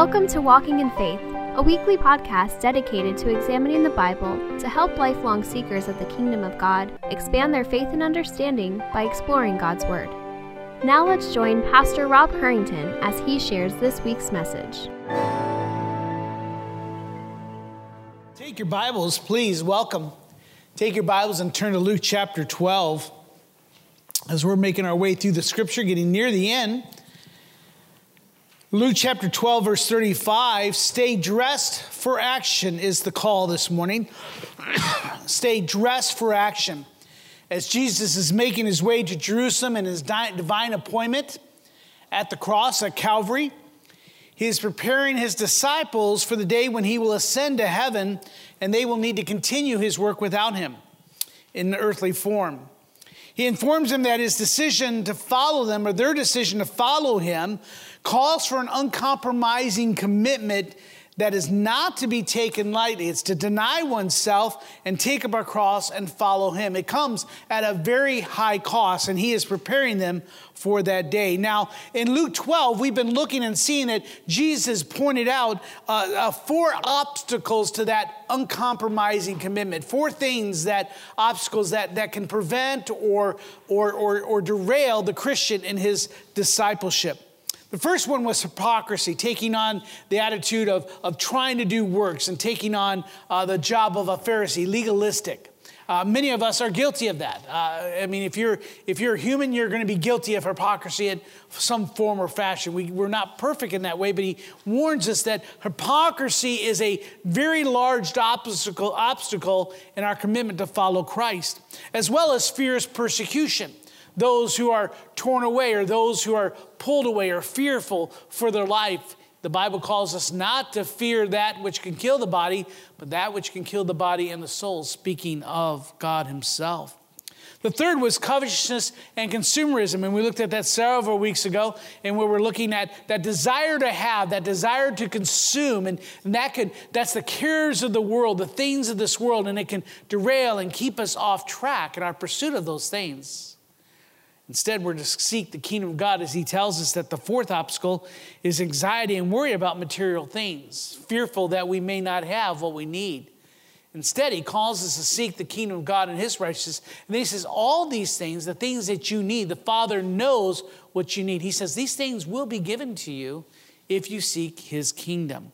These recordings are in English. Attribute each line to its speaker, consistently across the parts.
Speaker 1: Welcome to Walking in Faith, a weekly podcast dedicated to examining the Bible to help lifelong seekers of the kingdom of God expand their faith and understanding by exploring God's Word. Now let's join Pastor Rob Harrington as he shares this week's message.
Speaker 2: Take your Bibles, please. Welcome. Take your Bibles and turn to Luke chapter 12 as we're making our way through the scripture, getting near the end. Luke chapter 12, verse 35 stay dressed for action is the call this morning. stay dressed for action. As Jesus is making his way to Jerusalem in his divine appointment at the cross at Calvary, he is preparing his disciples for the day when he will ascend to heaven and they will need to continue his work without him in earthly form. He informs them that his decision to follow them, or their decision to follow him, calls for an uncompromising commitment that is not to be taken lightly. It's to deny oneself and take up our cross and follow him. It comes at a very high cost, and he is preparing them for that day. Now, in Luke 12, we've been looking and seeing that Jesus pointed out uh, uh, four obstacles to that uncompromising commitment, four things that obstacles that, that can prevent or, or, or, or derail the Christian in his discipleship. The first one was hypocrisy, taking on the attitude of, of trying to do works and taking on uh, the job of a Pharisee, legalistic. Uh, many of us are guilty of that. Uh, I mean, if you're if you're human, you're going to be guilty of hypocrisy in some form or fashion. We, we're not perfect in that way, but he warns us that hypocrisy is a very large obstacle obstacle in our commitment to follow Christ, as well as fierce persecution those who are torn away or those who are pulled away or fearful for their life. The Bible calls us not to fear that which can kill the body, but that which can kill the body and the soul, speaking of God Himself. The third was covetousness and consumerism. And we looked at that several weeks ago, and we were looking at that desire to have, that desire to consume. And, and that could, that's the cares of the world, the things of this world, and it can derail and keep us off track in our pursuit of those things. Instead, we're to seek the kingdom of God as he tells us that the fourth obstacle is anxiety and worry about material things, fearful that we may not have what we need. Instead, he calls us to seek the kingdom of God and his righteousness. And he says, All these things, the things that you need, the Father knows what you need. He says, These things will be given to you if you seek his kingdom.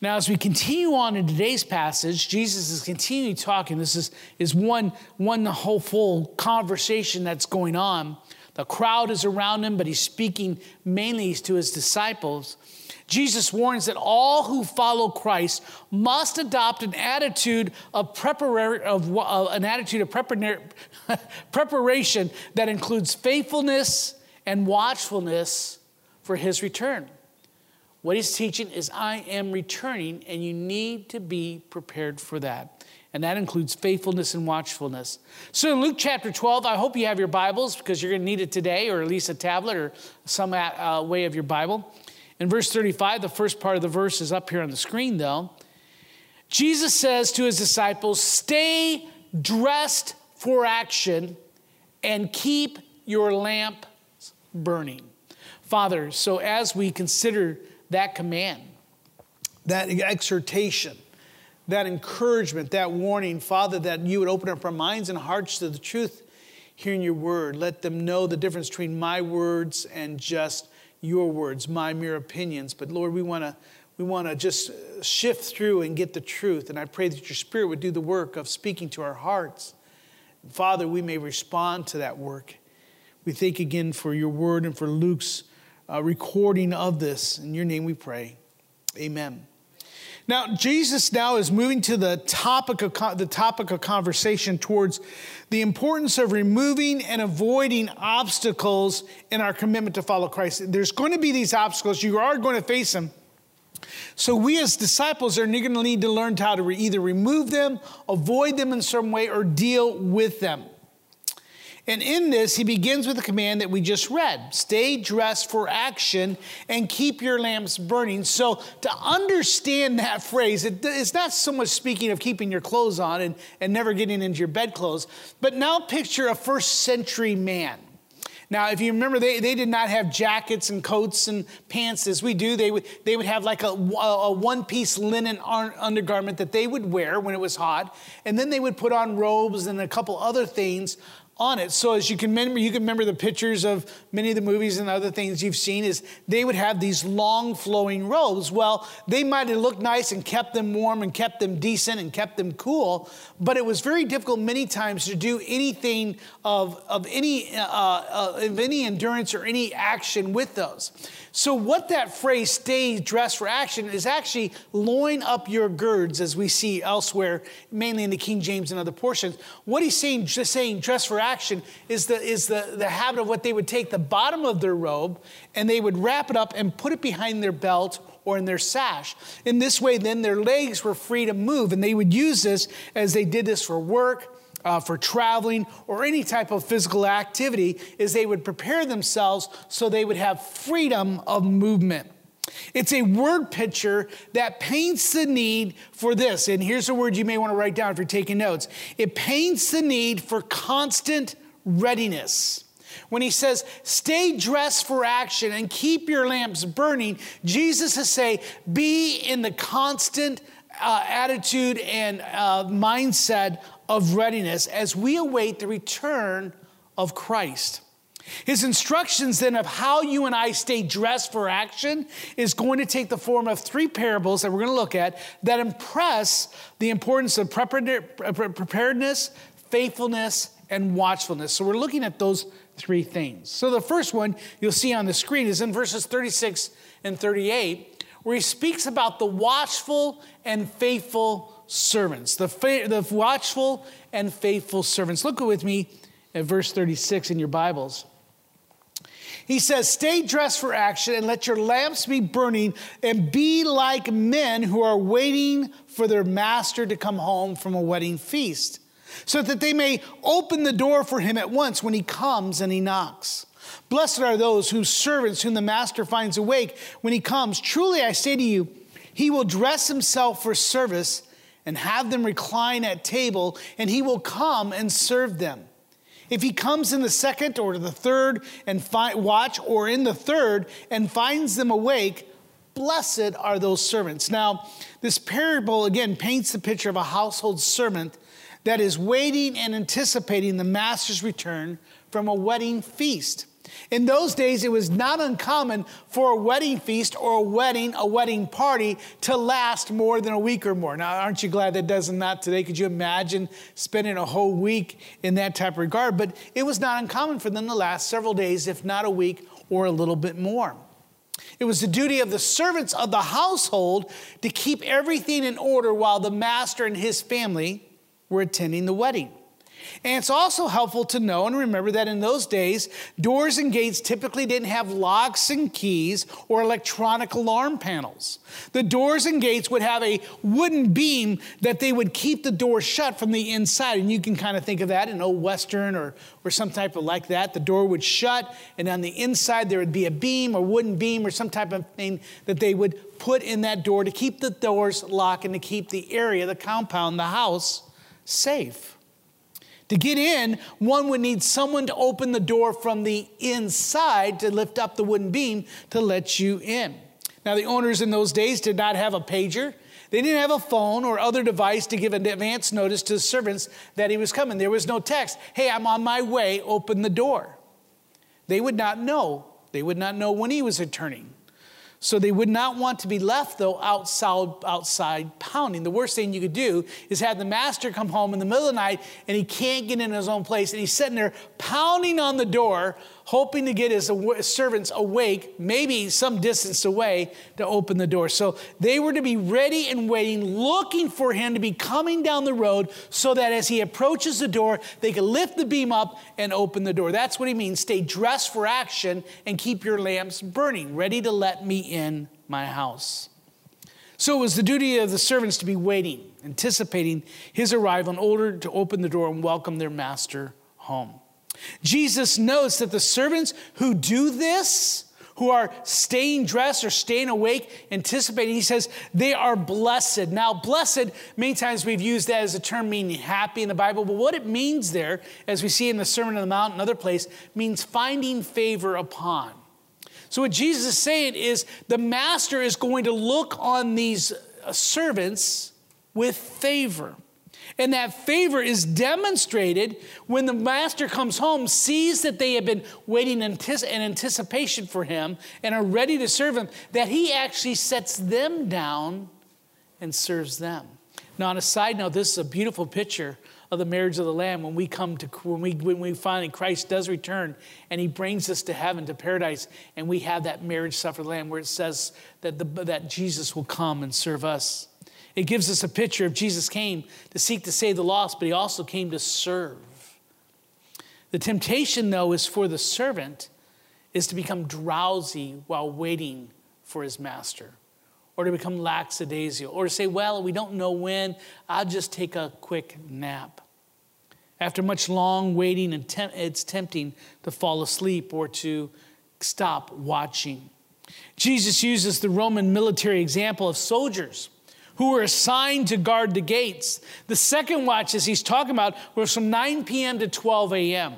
Speaker 2: Now, as we continue on in today's passage, Jesus is continuing talking. This is, is one, one hopeful conversation that's going on. The crowd is around him, but he's speaking mainly to his disciples. Jesus warns that all who follow Christ must adopt an attitude of, prepara- of uh, an attitude of prepara- preparation that includes faithfulness and watchfulness for his return. What he's teaching is, I am returning, and you need to be prepared for that. And that includes faithfulness and watchfulness. So in Luke chapter 12, I hope you have your Bibles because you're going to need it today, or at least a tablet or some uh, way of your Bible. In verse 35, the first part of the verse is up here on the screen, though. Jesus says to his disciples, Stay dressed for action and keep your lamp burning. Father, so as we consider that command, that exhortation, that encouragement, that warning, Father, that you would open up our minds and hearts to the truth hearing your word. Let them know the difference between my words and just your words, my mere opinions. But Lord, we want to we want to just shift through and get the truth. And I pray that your spirit would do the work of speaking to our hearts. Father, we may respond to that work. We thank again for your word and for Luke's uh, recording of this. In your name we pray. Amen. Now, Jesus now is moving to the topic of, the topic of conversation towards the importance of removing and avoiding obstacles in our commitment to follow Christ. There's going to be these obstacles, you are going to face them. So, we as disciples are going to need to learn how to either remove them, avoid them in some way, or deal with them. And in this, he begins with the command that we just read stay dressed for action and keep your lamps burning. So, to understand that phrase, it's not so much speaking of keeping your clothes on and, and never getting into your bedclothes, but now picture a first century man. Now, if you remember, they, they did not have jackets and coats and pants as we do. They would, they would have like a, a one piece linen undergarment that they would wear when it was hot. And then they would put on robes and a couple other things on it. So as you can remember, you can remember the pictures of many of the movies and other things you've seen is they would have these long flowing robes. Well, they might have looked nice and kept them warm and kept them decent and kept them cool, but it was very difficult many times to do anything of, of any uh, uh, of any endurance or any action with those. So, what that phrase, stay dressed for action, is actually loin up your girds, as we see elsewhere, mainly in the King James and other portions. What he's saying, just saying dress for action, is, the, is the, the habit of what they would take the bottom of their robe and they would wrap it up and put it behind their belt or in their sash. In this way, then their legs were free to move, and they would use this as they did this for work uh, for traveling or any type of physical activity is they would prepare themselves so they would have freedom of movement. It's a word picture that paints the need for this. And here's a word you may want to write down if you're taking notes it paints the need for constant readiness. When he says, stay dressed for action and keep your lamps burning, Jesus is saying, be in the constant uh, attitude and uh, mindset of readiness as we await the return of Christ. His instructions then of how you and I stay dressed for action is going to take the form of three parables that we're going to look at that impress the importance of preparedness, faithfulness, and watchfulness. So we're looking at those three things. So the first one you'll see on the screen is in verses 36 and 38, where he speaks about the watchful and faithful servants, the, fa- the watchful and faithful servants. Look with me at verse 36 in your Bibles. He says, Stay dressed for action and let your lamps be burning and be like men who are waiting for their master to come home from a wedding feast, so that they may open the door for him at once when he comes and he knocks. Blessed are those whose servants whom the master finds awake when he comes. Truly I say to you, he will dress himself for service and have them recline at table, and he will come and serve them. If he comes in the second or the third and fi- watch, or in the third and finds them awake, blessed are those servants. Now, this parable again paints the picture of a household servant that is waiting and anticipating the master's return from a wedding feast. In those days, it was not uncommon for a wedding feast or a wedding, a wedding party to last more than a week or more. Now, aren't you glad that doesn't not today? Could you imagine spending a whole week in that type of regard? But it was not uncommon for them to last several days, if not a week or a little bit more. It was the duty of the servants of the household to keep everything in order while the master and his family were attending the wedding. And it's also helpful to know and remember that in those days, doors and gates typically didn't have locks and keys or electronic alarm panels. The doors and gates would have a wooden beam that they would keep the door shut from the inside. And you can kind of think of that in old Western or, or some type of like that. The door would shut, and on the inside there would be a beam, or wooden beam, or some type of thing that they would put in that door to keep the doors locked and to keep the area, the compound, the house safe. To get in, one would need someone to open the door from the inside to lift up the wooden beam to let you in. Now, the owners in those days did not have a pager. They didn't have a phone or other device to give an advance notice to the servants that he was coming. There was no text, hey, I'm on my way, open the door. They would not know. They would not know when he was returning. So they would not want to be left, though, outside, outside pounding. The worst thing you could do is have the master come home in the middle of the night and he can't get in his own place and he's sitting there pounding on the door hoping to get his servants awake, maybe some distance away, to open the door. So they were to be ready and waiting, looking for him to be coming down the road so that as he approaches the door, they could lift the beam up and open the door. That's what he means. Stay dressed for action and keep your lamps burning, ready to let me in my house. So it was the duty of the servants to be waiting, anticipating his arrival in order to open the door and welcome their master home. Jesus notes that the servants who do this, who are staying dressed or staying awake, anticipating. He says they are blessed. Now, blessed, many times we've used that as a term meaning happy in the Bible, but what it means there, as we see in the Sermon on the Mount and other place, means finding favor upon. So, what Jesus is saying is the master is going to look on these uh, servants with favor. And that favor is demonstrated when the master comes home, sees that they have been waiting in anticipation for him and are ready to serve him, that he actually sets them down and serves them. Now, on a side note, this is a beautiful picture of the marriage of the Lamb when we come to, when we, when we finally, Christ does return and he brings us to heaven, to paradise, and we have that marriage supper of the Lamb where it says that, the, that Jesus will come and serve us. It gives us a picture of Jesus came to seek to save the lost, but he also came to serve. The temptation, though, is for the servant is to become drowsy while waiting for his master, or to become lackadaisical, or to say, well, we don't know when, I'll just take a quick nap. After much long waiting, it's tempting to fall asleep or to stop watching. Jesus uses the Roman military example of soldiers who were assigned to guard the gates. The second watches he's talking about was from 9 p.m. to 12 a.m.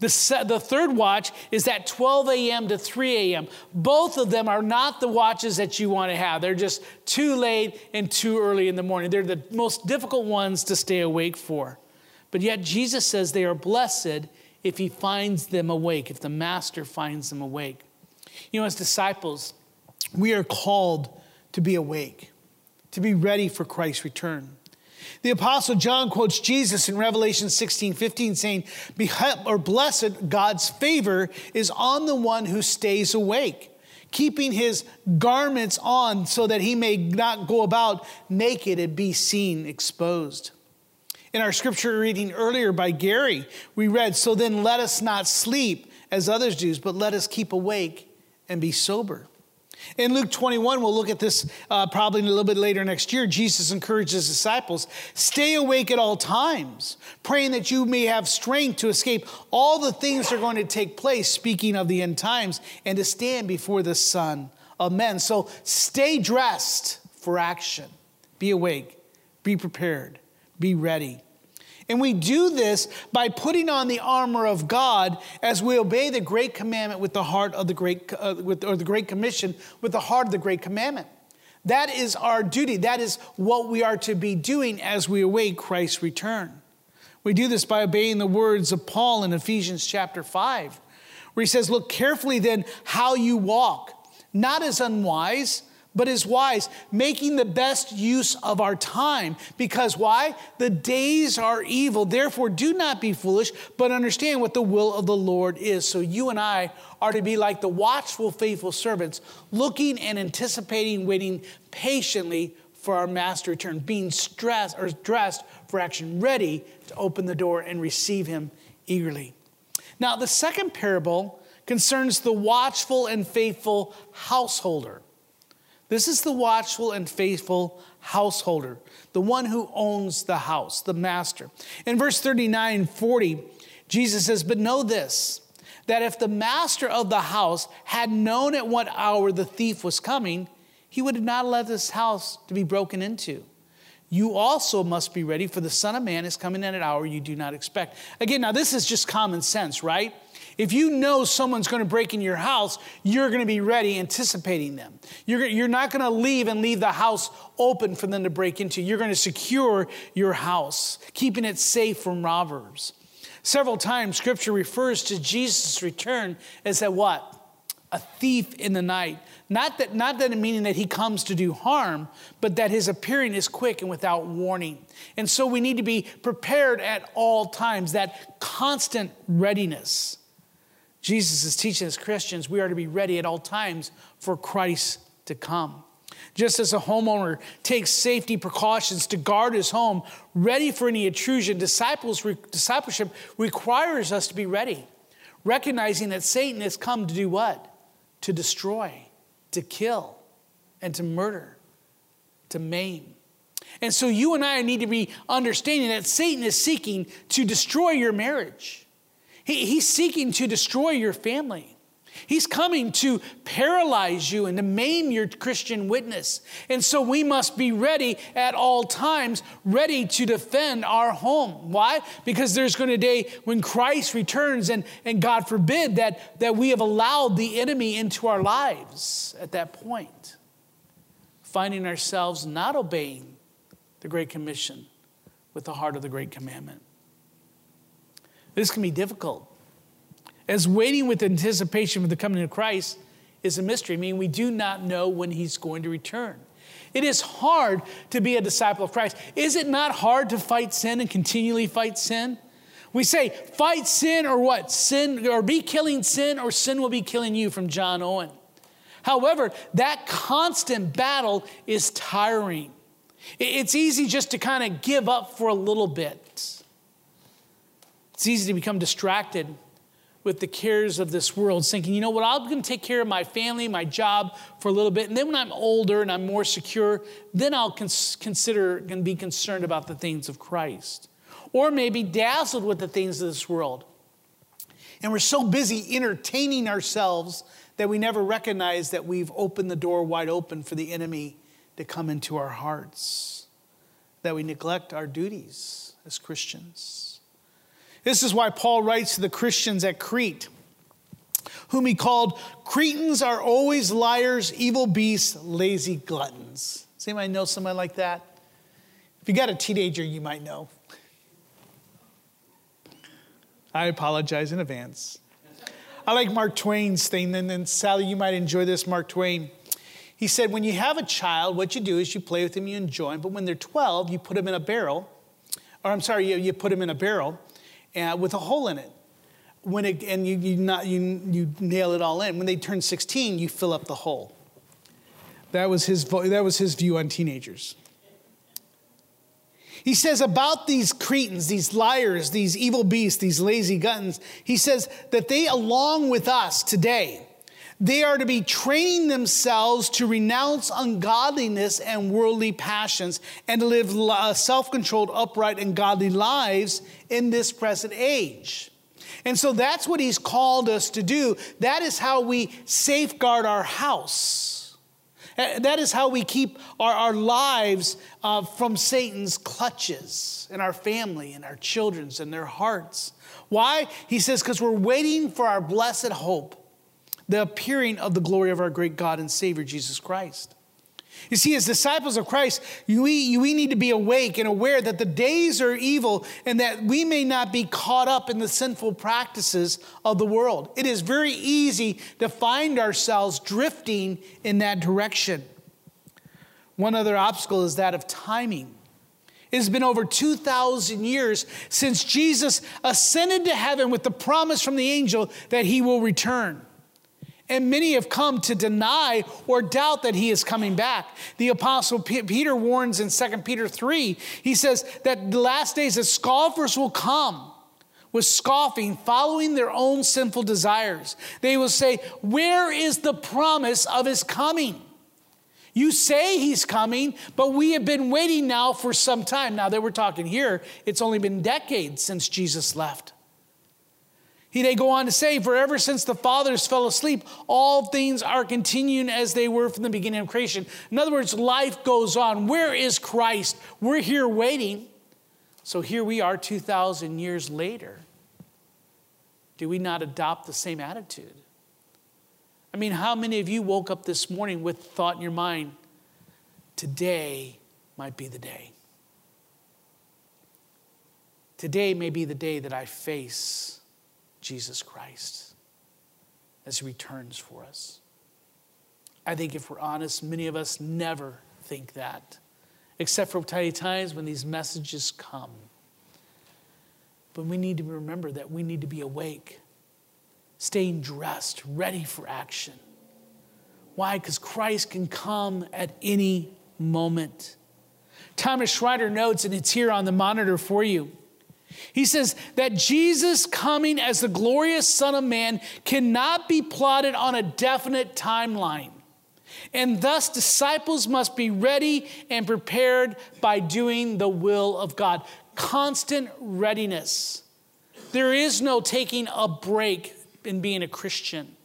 Speaker 2: The, the third watch is that 12 a.m. to 3 a.m. Both of them are not the watches that you want to have. They're just too late and too early in the morning. They're the most difficult ones to stay awake for. But yet, Jesus says they are blessed if he finds them awake, if the master finds them awake. You know, as disciples, we are called to be awake to be ready for Christ's return. The apostle John quotes Jesus in Revelation 16, 15, saying, or blessed, God's favor is on the one who stays awake, keeping his garments on so that he may not go about naked and be seen exposed. In our scripture reading earlier by Gary, we read, So then let us not sleep as others do, but let us keep awake and be sober. In Luke 21, we'll look at this uh, probably a little bit later next year. Jesus encouraged his disciples stay awake at all times, praying that you may have strength to escape all the things that are going to take place, speaking of the end times, and to stand before the Son of Men. So stay dressed for action. Be awake, be prepared, be ready. And we do this by putting on the armor of God as we obey the great commandment with the heart of the great, uh, with, or the great commission with the heart of the great commandment. That is our duty. That is what we are to be doing as we await Christ's return. We do this by obeying the words of Paul in Ephesians chapter 5, where he says, Look carefully then how you walk, not as unwise but is wise, making the best use of our time. Because why? The days are evil. Therefore, do not be foolish, but understand what the will of the Lord is. So, you and I are to be like the watchful, faithful servants, looking and anticipating, waiting patiently for our master return, being stressed or dressed for action, ready to open the door and receive him eagerly. Now, the second parable concerns the watchful and faithful householder. This is the watchful and faithful householder, the one who owns the house, the master. In verse 39 40, Jesus says, But know this, that if the master of the house had known at what hour the thief was coming, he would not have not let this house to be broken into. You also must be ready, for the Son of Man is coming at an hour you do not expect. Again, now this is just common sense, right? If you know someone's going to break in your house, you're going to be ready, anticipating them. You're, you're not going to leave and leave the house open for them to break into. You're going to secure your house, keeping it safe from robbers. Several times, scripture refers to Jesus' return as a what? A thief in the night. Not that, not that meaning that he comes to do harm, but that his appearing is quick and without warning. And so we need to be prepared at all times, that constant readiness. Jesus is teaching us Christians we are to be ready at all times for Christ to come. Just as a homeowner takes safety precautions to guard his home, ready for any intrusion, disciples, discipleship requires us to be ready, recognizing that Satan has come to do what? To destroy, to kill, and to murder, to maim. And so you and I need to be understanding that Satan is seeking to destroy your marriage he, he's seeking to destroy your family. He's coming to paralyze you and to maim your Christian witness. And so we must be ready at all times, ready to defend our home. Why? Because there's going to be a day when Christ returns, and, and God forbid that, that we have allowed the enemy into our lives at that point, finding ourselves not obeying the Great Commission with the heart of the Great Commandment. This can be difficult as waiting with anticipation for the coming of Christ is a mystery, I mean, we do not know when he's going to return. It is hard to be a disciple of Christ. Is it not hard to fight sin and continually fight sin? We say, fight sin or what? Sin, or be killing sin, or sin will be killing you from John Owen. However, that constant battle is tiring. It's easy just to kind of give up for a little bit. It's easy to become distracted with the cares of this world, thinking, you know what, I'm going to take care of my family, my job for a little bit. And then when I'm older and I'm more secure, then I'll cons- consider and be concerned about the things of Christ. Or maybe dazzled with the things of this world. And we're so busy entertaining ourselves that we never recognize that we've opened the door wide open for the enemy to come into our hearts, that we neglect our duties as Christians. This is why Paul writes to the Christians at Crete, whom he called Cretans are always liars, evil beasts, lazy gluttons. Does anybody know somebody like that? If you got a teenager, you might know. I apologize in advance. I like Mark Twain's thing, and then Sally, you might enjoy this. Mark Twain. He said, When you have a child, what you do is you play with them, you enjoy them, but when they're 12, you put them in a barrel, or I'm sorry, you, you put them in a barrel, uh, with a hole in it. When it, and you, you, not, you, you nail it all in. When they turn 16, you fill up the hole. That was his, that was his view on teenagers. He says about these Cretans, these liars, these evil beasts, these lazy guns, he says that they, along with us today, they are to be training themselves to renounce ungodliness and worldly passions and to live uh, self controlled, upright, and godly lives in this present age. And so that's what he's called us to do. That is how we safeguard our house. Uh, that is how we keep our, our lives uh, from Satan's clutches and our family and our children's and their hearts. Why? He says, because we're waiting for our blessed hope the appearing of the glory of our great God and Savior, Jesus Christ. You see, as disciples of Christ, we, we need to be awake and aware that the days are evil and that we may not be caught up in the sinful practices of the world. It is very easy to find ourselves drifting in that direction. One other obstacle is that of timing. It has been over 2,000 years since Jesus ascended to heaven with the promise from the angel that he will return. And many have come to deny or doubt that he is coming back. The apostle Peter warns in 2 Peter 3, he says that the last days that scoffers will come with scoffing, following their own sinful desires. They will say, Where is the promise of his coming? You say he's coming, but we have been waiting now for some time. Now that we're talking here, it's only been decades since Jesus left. He they go on to say, For ever since the fathers fell asleep, all things are continuing as they were from the beginning of creation. In other words, life goes on. Where is Christ? We're here waiting. So here we are 2,000 years later. Do we not adopt the same attitude? I mean, how many of you woke up this morning with thought in your mind, today might be the day? Today may be the day that I face Jesus Christ as he returns for us. I think if we're honest, many of us never think that, except for times when these messages come. But we need to remember that we need to be awake, staying dressed, ready for action. Why? Because Christ can come at any moment. Thomas Schreiner notes, and it's here on the monitor for you. He says that Jesus coming as the glorious Son of Man cannot be plotted on a definite timeline. And thus, disciples must be ready and prepared by doing the will of God. Constant readiness. There is no taking a break in being a Christian.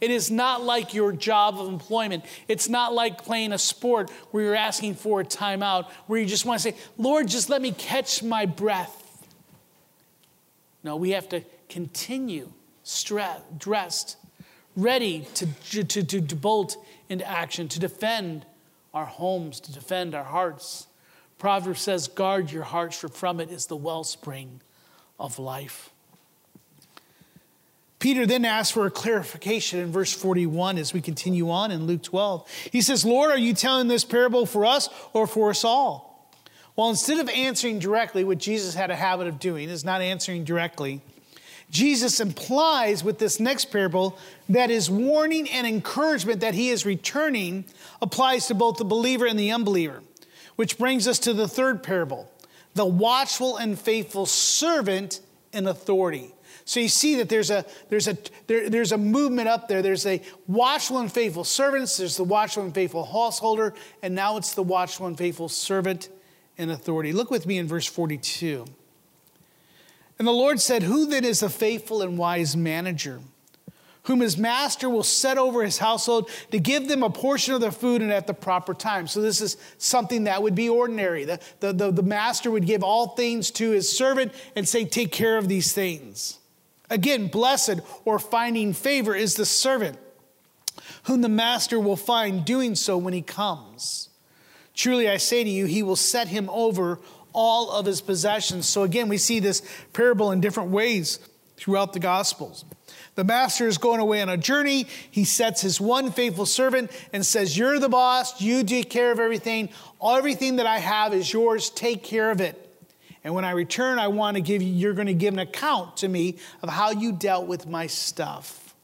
Speaker 2: It is not like your job of employment. It's not like playing a sport where you're asking for a timeout, where you just want to say, Lord, just let me catch my breath. No, we have to continue dressed, ready to, to, to, to bolt into action, to defend our homes, to defend our hearts. Proverbs says, Guard your hearts, for from it is the wellspring of life. Peter then asks for a clarification in verse 41 as we continue on in Luke 12. He says, Lord, are you telling this parable for us or for us all? Well, instead of answering directly, what Jesus had a habit of doing is not answering directly, Jesus implies with this next parable that his warning and encouragement that he is returning applies to both the believer and the unbeliever, which brings us to the third parable the watchful and faithful servant in authority. So you see that there's a, there's, a, there, there's a movement up there. There's a watchful and faithful servants, there's the watchful and faithful householder, and now it's the watchful and faithful servant in authority. Look with me in verse 42. And the Lord said, Who then is a faithful and wise manager? whom his master will set over his household to give them a portion of their food and at the proper time. So, this is something that would be ordinary. The, the, the, the, master would give all things to his servant and say, Take care of these things. Again, blessed or finding favor is the servant whom the master will find doing so when he comes. Truly, I say to you, he will set him over all of his possessions. So, again, we see this parable in different ways throughout the Gospels. The master is going away on a journey. He sets his one faithful servant and says, You're the boss. You take care of everything. Everything that I have is yours. Take care of it. And when I return, I want to give you, you're going to give an account to me of how you dealt with my stuff.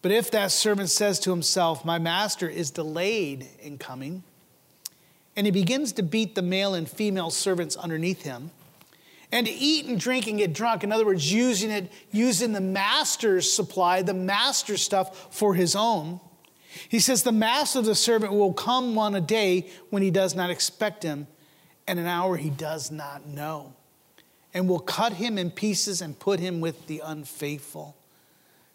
Speaker 2: But if that servant says to himself, My master is delayed in coming, and he begins to beat the male and female servants underneath him, and to eat and drink and get drunk, in other words, using it, using the master's supply, the master's stuff for his own. He says, The master of the servant will come on a day when he does not expect him and an hour he does not know, and will cut him in pieces and put him with the unfaithful.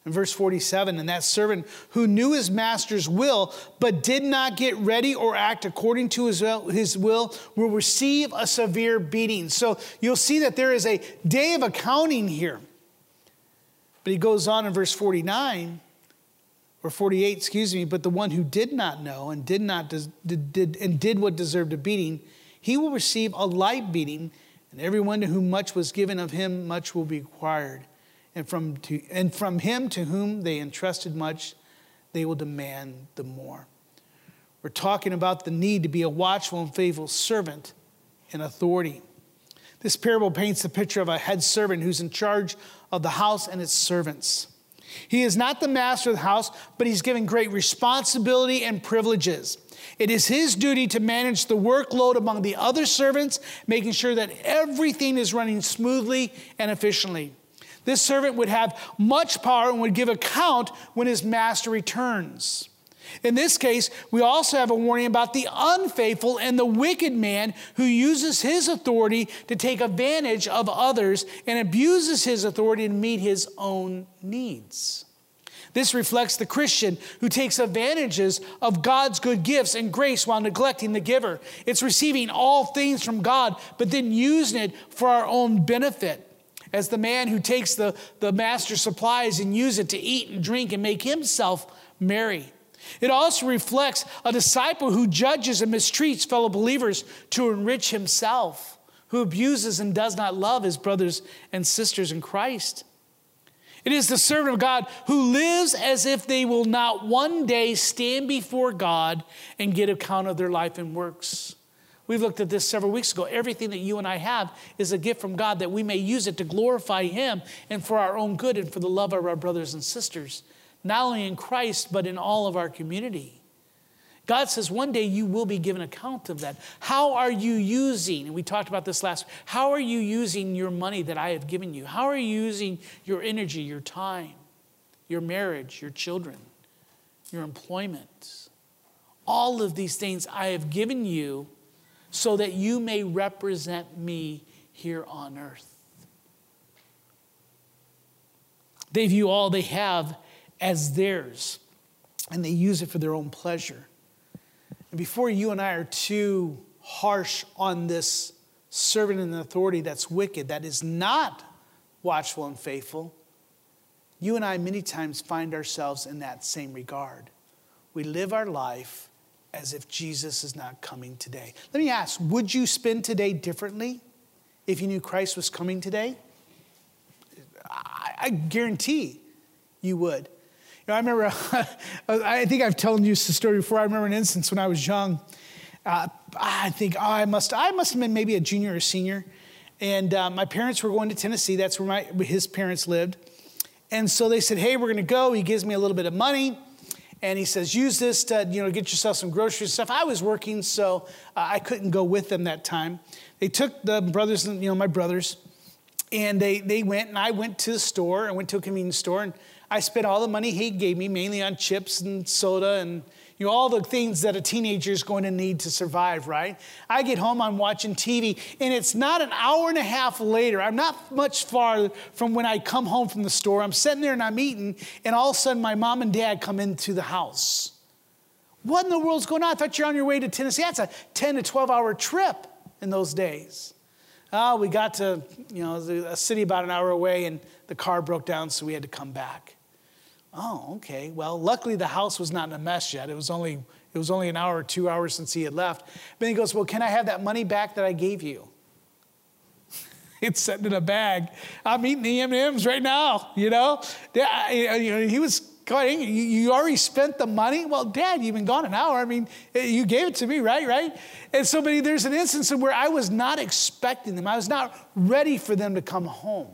Speaker 2: In verse 47, and that servant who knew his master's will, but did not get ready or act according to his will, his will, will receive a severe beating. So you'll see that there is a day of accounting here. But he goes on in verse 49, or 48, excuse me, but the one who did not know and did not did, did, and did what deserved a beating, he will receive a light beating, and everyone to whom much was given of him, much will be required. And from, to, and from him to whom they entrusted much, they will demand the more. We're talking about the need to be a watchful and faithful servant in authority. This parable paints the picture of a head servant who's in charge of the house and its servants. He is not the master of the house, but he's given great responsibility and privileges. It is his duty to manage the workload among the other servants, making sure that everything is running smoothly and efficiently. This servant would have much power and would give account when his master returns. In this case, we also have a warning about the unfaithful and the wicked man who uses his authority to take advantage of others and abuses his authority to meet his own needs. This reflects the Christian who takes advantages of God's good gifts and grace while neglecting the giver. It's receiving all things from God, but then using it for our own benefit. As the man who takes the, the master's supplies and use it to eat and drink and make himself merry. It also reflects a disciple who judges and mistreats fellow believers to enrich himself, who abuses and does not love his brothers and sisters in Christ. It is the servant of God who lives as if they will not one day stand before God and get account of their life and works. We looked at this several weeks ago. Everything that you and I have is a gift from God that we may use it to glorify Him and for our own good and for the love of our brothers and sisters, not only in Christ, but in all of our community. God says one day you will be given account of that. How are you using, and we talked about this last, how are you using your money that I have given you? How are you using your energy, your time, your marriage, your children, your employment? All of these things I have given you so that you may represent me here on earth. They view all they have as theirs, and they use it for their own pleasure. And before you and I are too harsh on this servant and authority that's wicked, that is not watchful and faithful, you and I many times find ourselves in that same regard. We live our life as if Jesus is not coming today. Let me ask would you spend today differently if you knew Christ was coming today? I, I guarantee you would. You know, I remember, I think I've told you this story before. I remember an instance when I was young. Uh, I think oh, I must I must have been maybe a junior or senior, and uh, my parents were going to Tennessee. That's where my his parents lived, and so they said, "Hey, we're going to go." He gives me a little bit of money, and he says, "Use this to you know get yourself some groceries and stuff." I was working, so uh, I couldn't go with them that time. They took the brothers, you know, my brothers, and they they went, and I went to the store. I went to a convenience store, and I spent all the money he gave me, mainly on chips and soda and you know, all the things that a teenager is going to need to survive, right? I get home, I'm watching TV, and it's not an hour and a half later. I'm not much far from when I come home from the store. I'm sitting there and I'm eating, and all of a sudden my mom and dad come into the house. What in the world's going on? I thought you're on your way to Tennessee. That's a 10 to 12 hour trip in those days. Oh, we got to, you know, a city about an hour away, and the car broke down, so we had to come back. Oh, okay. Well, luckily the house was not in a mess yet. It was only it was only an hour or two hours since he had left. Then he goes, Well, can I have that money back that I gave you? it's sitting in a bag. I'm eating the M&Ms right now, you know? He was going, you already spent the money? Well, Dad, you've been gone an hour. I mean, eh, you gave it to me, right? Right? And so, but there's an instance of where I was not expecting them. I was not ready for them to come home.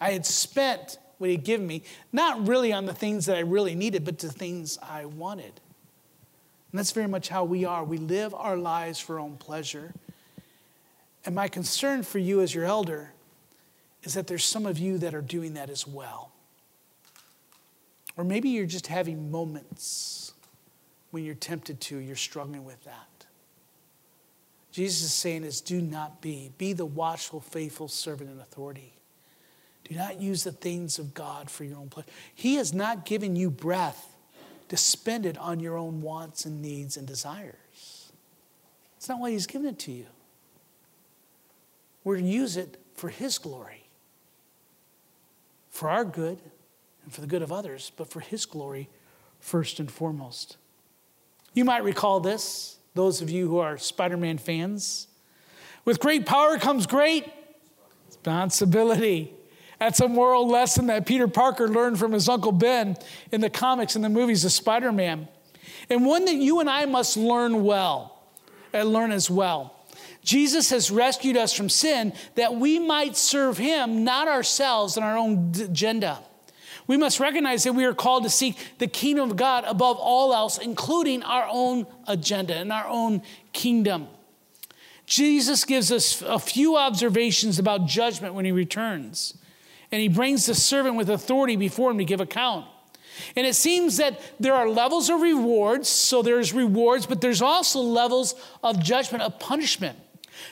Speaker 2: I had spent what he'd given me, not really on the things that I really needed, but the things I wanted. And that's very much how we are. We live our lives for our own pleasure. And my concern for you as your elder is that there's some of you that are doing that as well. Or maybe you're just having moments when you're tempted to, you're struggling with that. Jesus is saying is do not be. Be the watchful, faithful servant in authority. Do not use the things of God for your own pleasure. He has not given you breath to spend it on your own wants and needs and desires. It's not why He's given it to you. We're to use it for His glory, for our good and for the good of others, but for His glory first and foremost. You might recall this, those of you who are Spider Man fans. With great power comes great responsibility. That's a moral lesson that Peter Parker learned from his Uncle Ben in the comics and the movies of Spider Man. And one that you and I must learn well, and learn as well. Jesus has rescued us from sin that we might serve him, not ourselves and our own agenda. We must recognize that we are called to seek the kingdom of God above all else, including our own agenda and our own kingdom. Jesus gives us a few observations about judgment when he returns and he brings the servant with authority before him to give account. And it seems that there are levels of rewards, so there's rewards, but there's also levels of judgment, of punishment.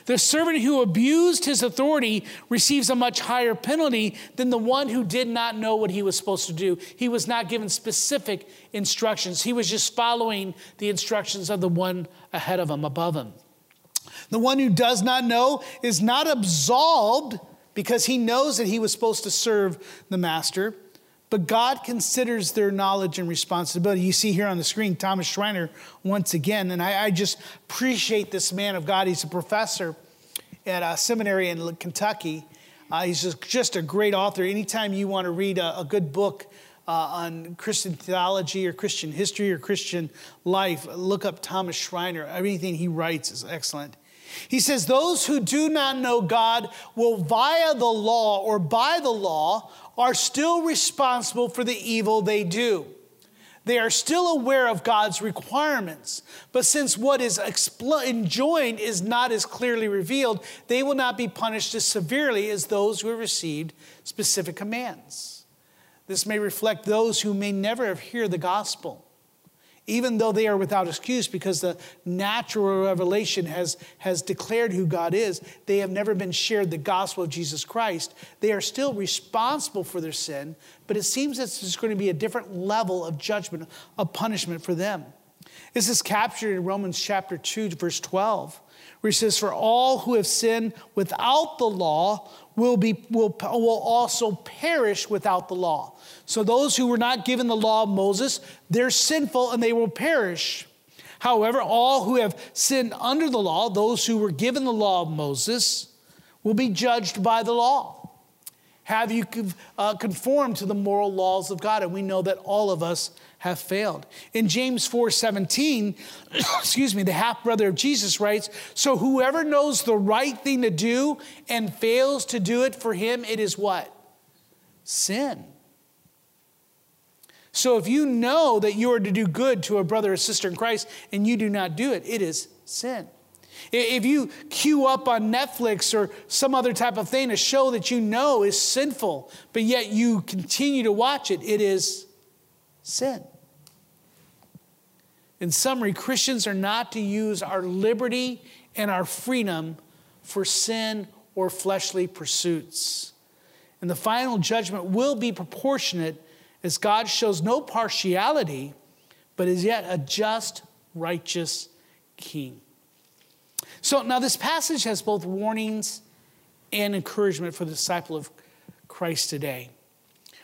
Speaker 2: The servant who abused his authority receives a much higher penalty than the one who did not know what he was supposed to do. He was not given specific instructions, he was just following the instructions of the one ahead of him, above him. The one who does not know is not absolved because he knows that he was supposed to serve the master. But God considers their knowledge and responsibility. You see here on the screen Thomas Schreiner once again, and I, I just appreciate this man of God. He's a professor at a seminary in Kentucky. Uh, he's just, just, a great author. Anytime you want to read a, a good book uh, on Christian theology or Christian history or Christian life, look up Thomas Schreiner. Everything he writes is excellent. He says, Those who do not know God will, via the law or by the law, are still responsible for the evil they do. They are still aware of God's requirements, but since what is enjoined is not as clearly revealed, they will not be punished as severely as those who have received specific commands. This may reflect those who may never have heard the gospel even though they are without excuse because the natural revelation has, has declared who God is, they have never been shared the gospel of Jesus Christ. They are still responsible for their sin, but it seems that there's going to be a different level of judgment, of punishment for them. This is captured in Romans chapter 2, verse 12, where he says, For all who have sinned without the law will, be, will, will also perish without the law. So those who were not given the law of Moses, they're sinful and they will perish. However, all who have sinned under the law, those who were given the law of Moses, will be judged by the law. Have you uh, conformed to the moral laws of God? And we know that all of us have failed. In James 4:17, excuse me, the half brother of Jesus writes, "So whoever knows the right thing to do and fails to do it for him, it is what? Sin." So if you know that you are to do good to a brother or sister in Christ and you do not do it, it is sin. If you queue up on Netflix or some other type of thing, a show that you know is sinful, but yet you continue to watch it, it is sin. In summary, Christians are not to use our liberty and our freedom for sin or fleshly pursuits. And the final judgment will be proportionate as God shows no partiality, but is yet a just, righteous king. So now this passage has both warnings and encouragement for the disciple of Christ today.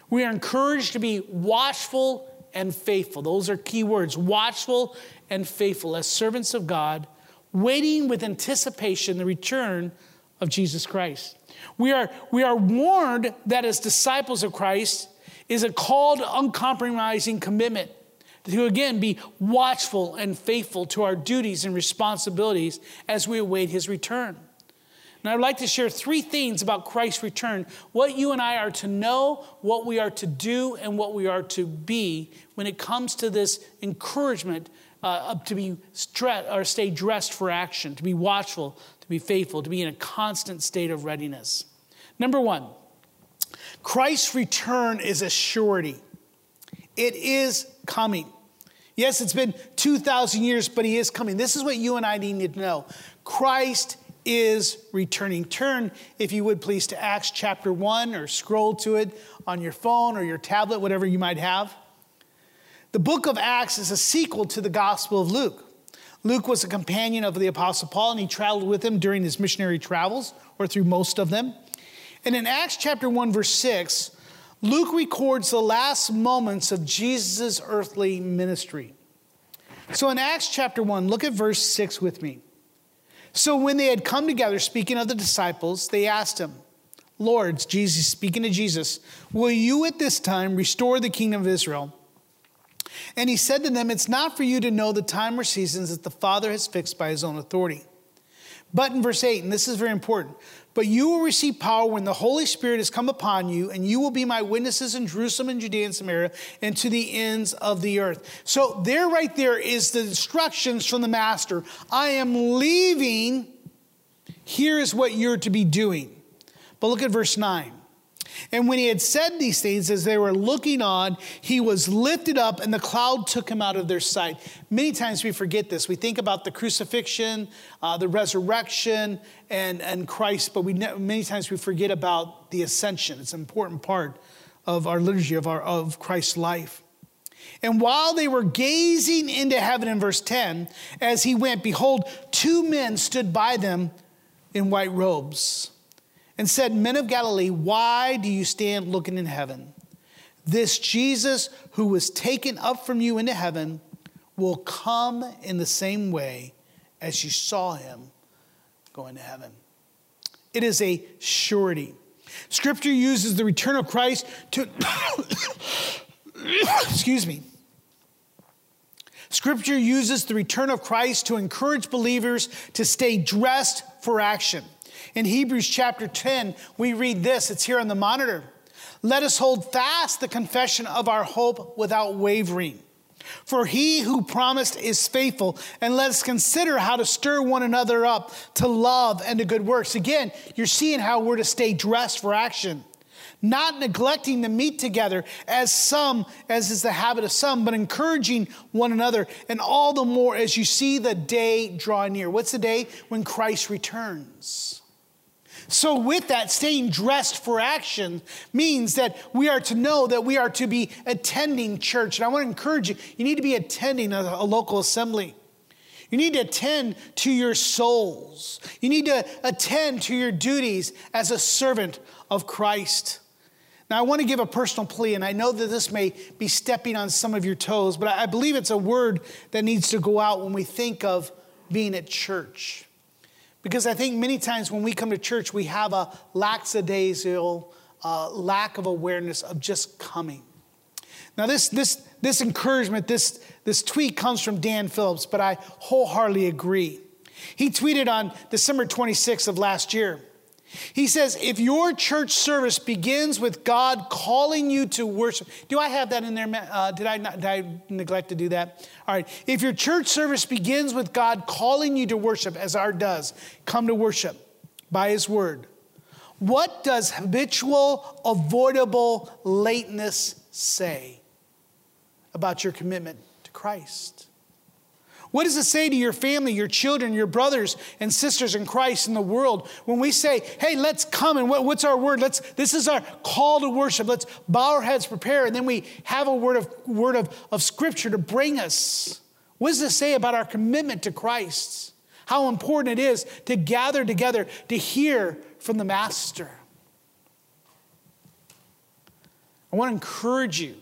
Speaker 2: We are encouraged to be watchful and faithful. Those are key words watchful and faithful as servants of God, waiting with anticipation the return of Jesus Christ. We are, we are warned that as disciples of Christ is a called, uncompromising commitment to again be watchful and faithful to our duties and responsibilities as we await his return. And I'd like to share three things about Christ's return what you and I are to know, what we are to do, and what we are to be when it comes to this encouragement uh, to be stre- or stay dressed for action, to be watchful, to be faithful, to be in a constant state of readiness. Number one, Christ's return is a surety. It is coming. Yes, it's been 2,000 years, but he is coming. This is what you and I need to know. Christ is returning. Turn, if you would please, to Acts chapter 1 or scroll to it on your phone or your tablet, whatever you might have. The book of Acts is a sequel to the Gospel of Luke. Luke was a companion of the Apostle Paul, and he traveled with him during his missionary travels, or through most of them. And in Acts chapter 1, verse 6, Luke records the last moments of Jesus' earthly ministry. So in Acts chapter 1, look at verse 6 with me. So when they had come together, speaking of the disciples, they asked him, Lord, Jesus, speaking to Jesus, will you at this time restore the kingdom of Israel? And he said to them, It's not for you to know the time or seasons that the Father has fixed by his own authority. But in verse 8, and this is very important, but you will receive power when the Holy Spirit has come upon you, and you will be my witnesses in Jerusalem and Judea and Samaria and to the ends of the earth. So, there, right there, is the instructions from the Master. I am leaving. Here is what you're to be doing. But look at verse 9. And when he had said these things, as they were looking on, he was lifted up, and the cloud took him out of their sight. Many times we forget this. We think about the crucifixion, uh, the resurrection, and, and Christ, but we ne- many times we forget about the ascension. It's an important part of our liturgy, of, our, of Christ's life. And while they were gazing into heaven in verse 10, as he went, behold, two men stood by them in white robes and said, Men of Galilee, why do you stand looking in heaven? This Jesus who was taken up from you into heaven will come in the same way as you saw him go into heaven. It is a surety. Scripture uses the return of Christ to, excuse me. Scripture uses the return of Christ to encourage believers to stay dressed for action. In Hebrews chapter 10, we read this, it's here on the monitor. Let us hold fast the confession of our hope without wavering. For he who promised is faithful, and let us consider how to stir one another up to love and to good works. Again, you're seeing how we're to stay dressed for action. not neglecting to meet together as some, as is the habit of some, but encouraging one another, and all the more as you see the day draw near. What's the day? When Christ returns. So, with that, staying dressed for action means that we are to know that we are to be attending church. And I want to encourage you, you need to be attending a, a local assembly. You need to attend to your souls. You need to attend to your duties as a servant of Christ. Now, I want to give a personal plea, and I know that this may be stepping on some of your toes, but I believe it's a word that needs to go out when we think of being at church. Because I think many times when we come to church, we have a lackadaisical uh, lack of awareness of just coming. Now, this, this, this encouragement, this, this tweet comes from Dan Phillips, but I wholeheartedly agree. He tweeted on December 26th of last year. He says, if your church service begins with God calling you to worship, do I have that in there? Uh, did, I not, did I neglect to do that? All right. If your church service begins with God calling you to worship, as our does, come to worship by His word, what does habitual, avoidable lateness say about your commitment to Christ? What does it say to your family, your children, your brothers and sisters in Christ in the world when we say, hey, let's come and what, what's our word? Let's, this is our call to worship. Let's bow our heads, prepare, and then we have a word of, word of, of scripture to bring us. What does this say about our commitment to Christ? How important it is to gather together to hear from the Master. I want to encourage you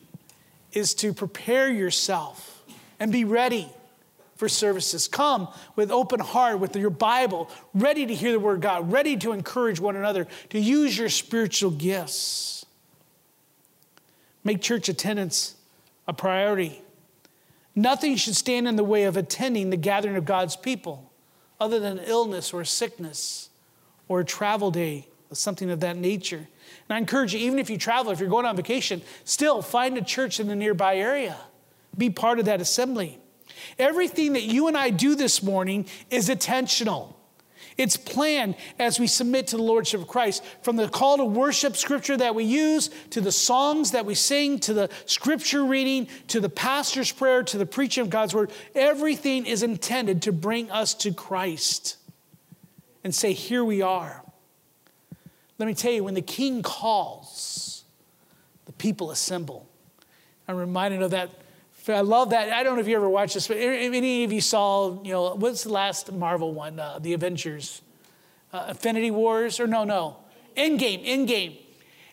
Speaker 2: is to prepare yourself and be ready for services. Come with open heart, with your Bible, ready to hear the word of God, ready to encourage one another, to use your spiritual gifts. Make church attendance a priority. Nothing should stand in the way of attending the gathering of God's people other than illness or sickness or a travel day or something of that nature. And I encourage you, even if you travel, if you're going on vacation, still find a church in the nearby area. Be part of that assembly. Everything that you and I do this morning is intentional. It's planned as we submit to the Lordship of Christ. From the call to worship scripture that we use, to the songs that we sing, to the scripture reading, to the pastor's prayer, to the preaching of God's word, everything is intended to bring us to Christ and say, Here we are. Let me tell you, when the king calls, the people assemble. I'm reminded of that I love that. I don't know if you ever watched this, but any of you saw, you know, what's the last Marvel one? Uh, the Avengers, uh, Infinity Wars, or no, no, Endgame, Endgame.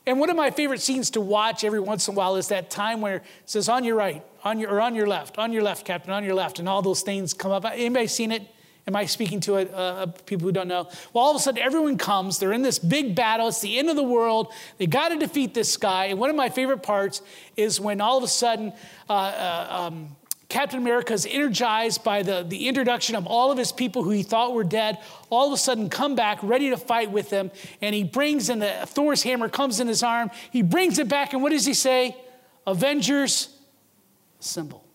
Speaker 2: And one of my favorite scenes to watch every once in a while is that time where it says on your right, on your or on your left, on your left, Captain, on your left, and all those things come up. Anybody seen it? Am I speaking to a, uh, people who don't know? Well, all of a sudden, everyone comes. They're in this big battle. It's the end of the world. They got to defeat this guy. And one of my favorite parts is when all of a sudden, uh, uh, um, Captain America is energized by the, the introduction of all of his people who he thought were dead, all of a sudden come back ready to fight with them. And he brings in the Thor's hammer, comes in his arm. He brings it back, and what does he say? Avengers, symbol.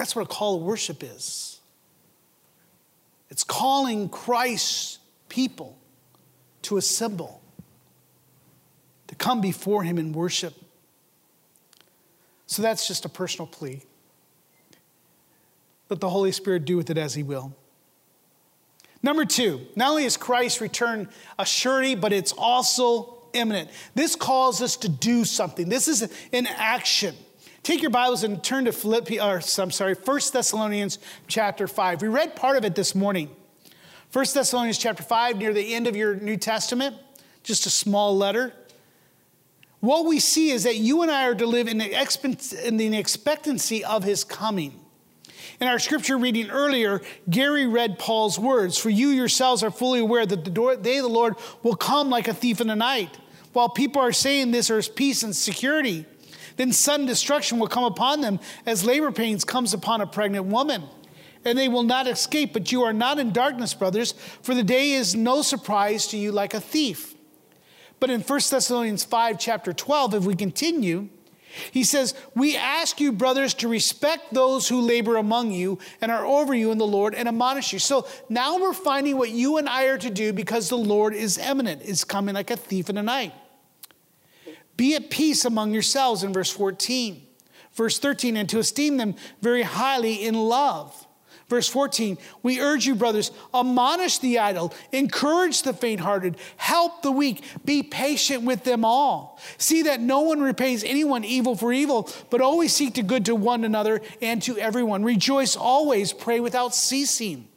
Speaker 2: That's what a call to worship is. It's calling Christ's people to assemble, to come before Him in worship. So that's just a personal plea. Let the Holy Spirit do with it as He will. Number two, not only is Christ's return a surety, but it's also imminent. This calls us to do something. This is an action. Take your Bibles and turn to Philippi, or I'm sorry, 1 Thessalonians chapter 5. We read part of it this morning. 1 Thessalonians chapter 5, near the end of your New Testament, just a small letter. What we see is that you and I are to live in the, expectancy of his coming. In our scripture reading earlier, Gary read Paul's words For you yourselves are fully aware that the day of the Lord will come like a thief in the night. While people are saying this, there's peace and security. Then sudden destruction will come upon them as labor pains comes upon a pregnant woman. And they will not escape, but you are not in darkness, brothers, for the day is no surprise to you like a thief. But in 1 Thessalonians 5, chapter 12, if we continue, He says, We ask you, brothers, to respect those who labor among you and are over you in the Lord and admonish you. So now we're finding what you and I are to do because the Lord is eminent, is coming like a thief in the night. Be at peace among yourselves in verse 14. Verse 13, and to esteem them very highly in love. Verse 14, we urge you, brothers, admonish the idle, encourage the faint hearted, help the weak, be patient with them all. See that no one repays anyone evil for evil, but always seek to good to one another and to everyone. Rejoice always, pray without ceasing.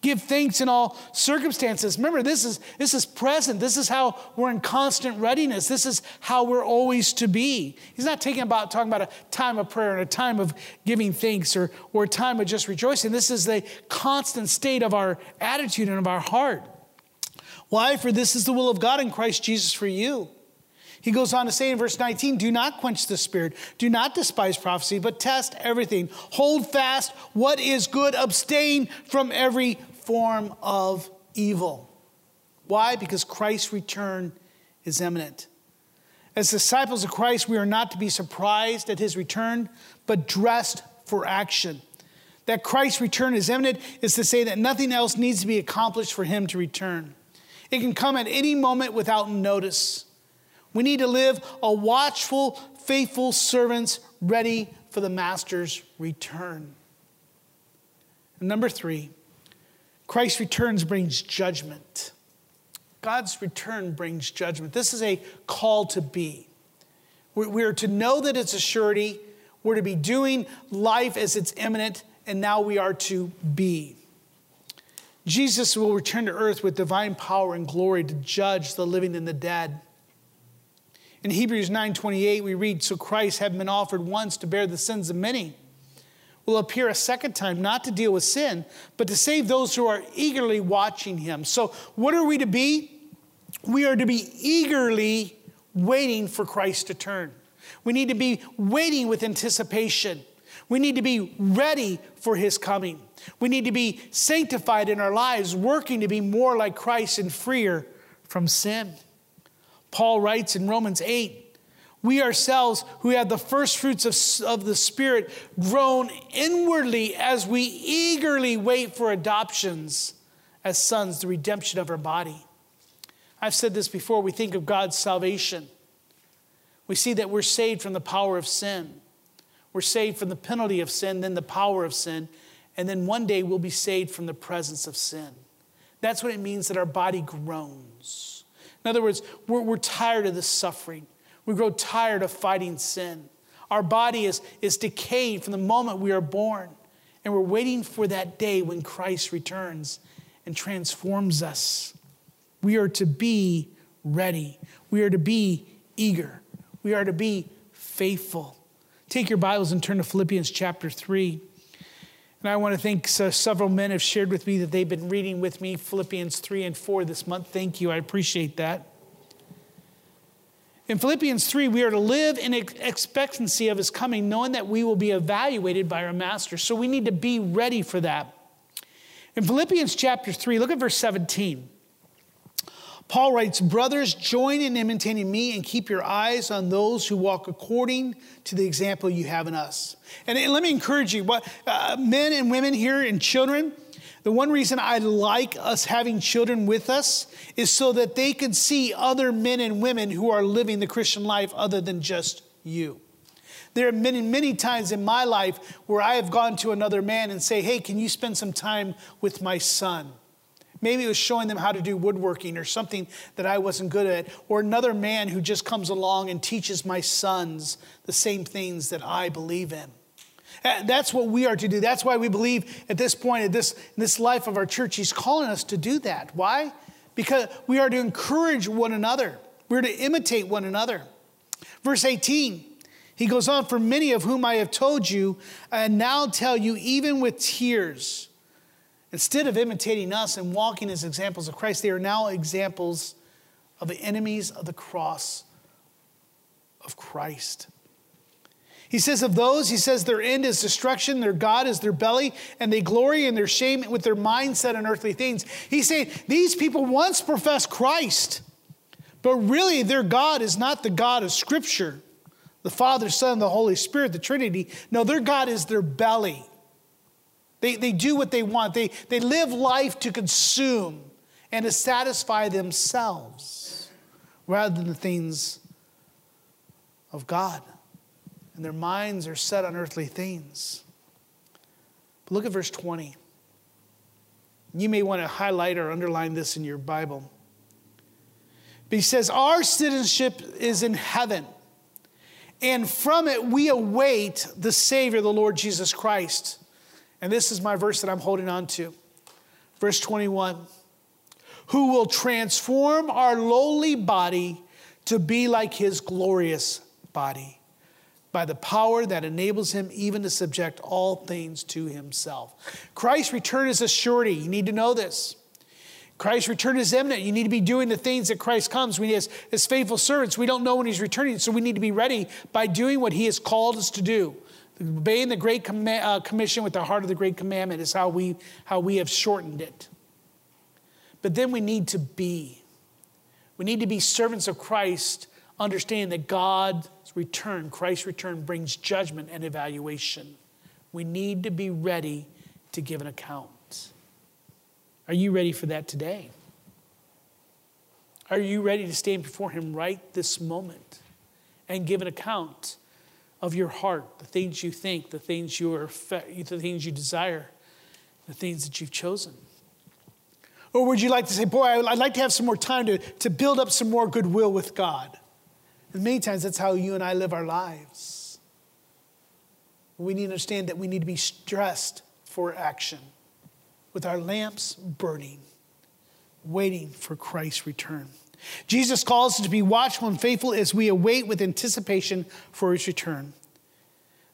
Speaker 2: Give thanks in all circumstances. Remember, this is, this is present. This is how we're in constant readiness. This is how we're always to be. He's not taking about talking about a time of prayer and a time of giving thanks or, or a time of just rejoicing. This is the constant state of our attitude and of our heart. Why? For this is the will of God in Christ Jesus for you. He goes on to say in verse 19, Do not quench the spirit, do not despise prophecy, but test everything. Hold fast what is good, abstain from every form of evil. Why? Because Christ's return is imminent. As disciples of Christ, we are not to be surprised at his return, but dressed for action. That Christ's return is imminent is to say that nothing else needs to be accomplished for him to return. It can come at any moment without notice. We need to live a watchful, faithful servants ready for the master's return. And number three, Christ's returns brings judgment. God's return brings judgment. This is a call to be. We're to know that it's a surety. We're to be doing life as it's imminent, and now we are to be. Jesus will return to earth with divine power and glory to judge the living and the dead. In Hebrews 9:28 we read so Christ having been offered once to bear the sins of many will appear a second time not to deal with sin but to save those who are eagerly watching him. So what are we to be? We are to be eagerly waiting for Christ to turn. We need to be waiting with anticipation. We need to be ready for his coming. We need to be sanctified in our lives, working to be more like Christ and freer from sin. Paul writes in Romans 8, we ourselves who have the first fruits of, of the Spirit groan inwardly as we eagerly wait for adoptions as sons, the redemption of our body. I've said this before. We think of God's salvation. We see that we're saved from the power of sin. We're saved from the penalty of sin, then the power of sin, and then one day we'll be saved from the presence of sin. That's what it means that our body groans. In other words, we're, we're tired of this suffering. We grow tired of fighting sin. Our body is, is decayed from the moment we are born. And we're waiting for that day when Christ returns and transforms us. We are to be ready. We are to be eager. We are to be faithful. Take your Bibles and turn to Philippians chapter 3. And I want to thank uh, several men have shared with me that they've been reading with me Philippians 3 and 4 this month. Thank you. I appreciate that. In Philippians 3, we are to live in expectancy of his coming, knowing that we will be evaluated by our master. So we need to be ready for that. In Philippians chapter 3, look at verse 17. Paul writes, Brothers, join in imitating me and keep your eyes on those who walk according to the example you have in us. And, and let me encourage you, what, uh, men and women here and children, the one reason I like us having children with us is so that they can see other men and women who are living the Christian life other than just you. There are many, many times in my life where I have gone to another man and say, Hey, can you spend some time with my son? Maybe it was showing them how to do woodworking or something that I wasn't good at, or another man who just comes along and teaches my sons the same things that I believe in. Uh, that's what we are to do. That's why we believe at this point, at this, in this life of our church, He's calling us to do that. Why? Because we are to encourage one another, we're to imitate one another. Verse 18, he goes on, For many of whom I have told you, and now tell you, even with tears, Instead of imitating us and walking as examples of Christ, they are now examples of the enemies of the cross of Christ. He says of those, he says their end is destruction, their God is their belly, and they glory in their shame with their mindset on earthly things. He's saying these people once professed Christ, but really their God is not the God of Scripture. the Father, Son, the Holy Spirit, the Trinity. No, their God is their belly. They, they do what they want, they, they live life to consume and to satisfy themselves rather than the things of God. And their minds are set on earthly things. But look at verse 20. You may want to highlight or underline this in your Bible. But he says, Our citizenship is in heaven, and from it we await the Savior, the Lord Jesus Christ. And this is my verse that I'm holding on to. Verse 21 Who will transform our lowly body to be like his glorious body by the power that enables him even to subject all things to himself. Christ's return is a surety. You need to know this. Christ's return is imminent. You need to be doing the things that Christ comes. We, as, as faithful servants, we don't know when he's returning, so we need to be ready by doing what he has called us to do. Obeying the Great Com- uh, Commission with the heart of the Great Commandment is how we, how we have shortened it. But then we need to be. We need to be servants of Christ, understanding that God's return, Christ's return, brings judgment and evaluation. We need to be ready to give an account. Are you ready for that today? Are you ready to stand before Him right this moment and give an account of your heart, the things you think, the things you are, the things you desire, the things that you've chosen? Or would you like to say, Boy, I'd like to have some more time to, to build up some more goodwill with God? And many times that's how you and I live our lives. We need to understand that we need to be stressed for action with our lamps burning, waiting for Christ's return. Jesus calls us to be watchful and faithful as we await with anticipation for his return.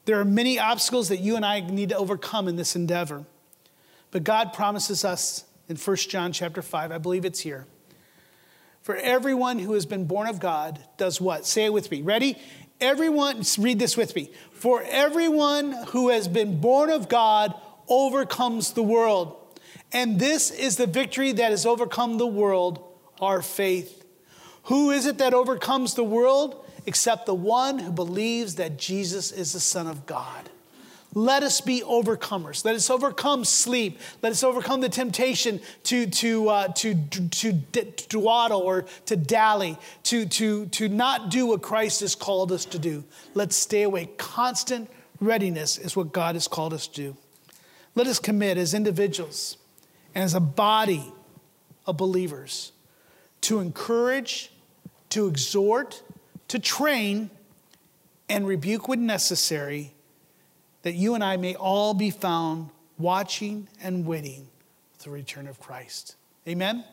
Speaker 2: There are many obstacles that you and I need to overcome in this endeavor. But God promises us in 1 John chapter 5, I believe it's here. For everyone who has been born of God does what? Say it with me. Ready? Everyone, read this with me. For everyone who has been born of God overcomes the world. And this is the victory that has overcome the world, our faith. Who is it that overcomes the world? Except the one who believes that Jesus is the Son of God. Let us be overcomers. Let us overcome sleep. Let us overcome the temptation to, to, uh, to, to, to dawdle or to dally, to, to, to not do what Christ has called us to do. Let's stay away. Constant readiness is what God has called us to do. Let us commit as individuals and as a body of believers to encourage, to exhort, to train, and rebuke when necessary, that you and I may all be found watching and waiting for the return of Christ. Amen?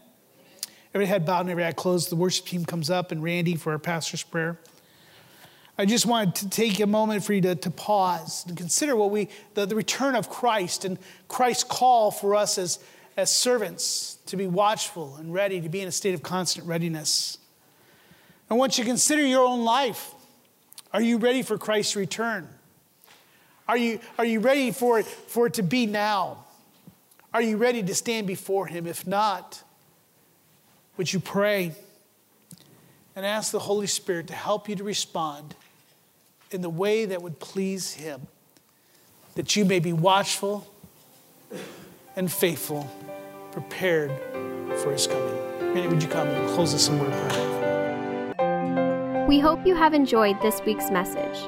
Speaker 2: Every head bowed and every eye closed. The worship team comes up, and Randy for our pastor's prayer. I just wanted to take a moment for you to, to pause and consider what we, the, the return of Christ and Christ's call for us as, as servants to be watchful and ready, to be in a state of constant readiness. I want you to consider your own life. Are you ready for Christ's return? Are you, are you ready for it, for it to be now? Are you ready to stand before Him? If not, would you pray and ask the Holy Spirit to help you to respond in the way that would please Him, that you may be watchful and faithful prepared for his coming. Randy, would you come and close us in word of prayer?
Speaker 1: We hope you have enjoyed this week's message.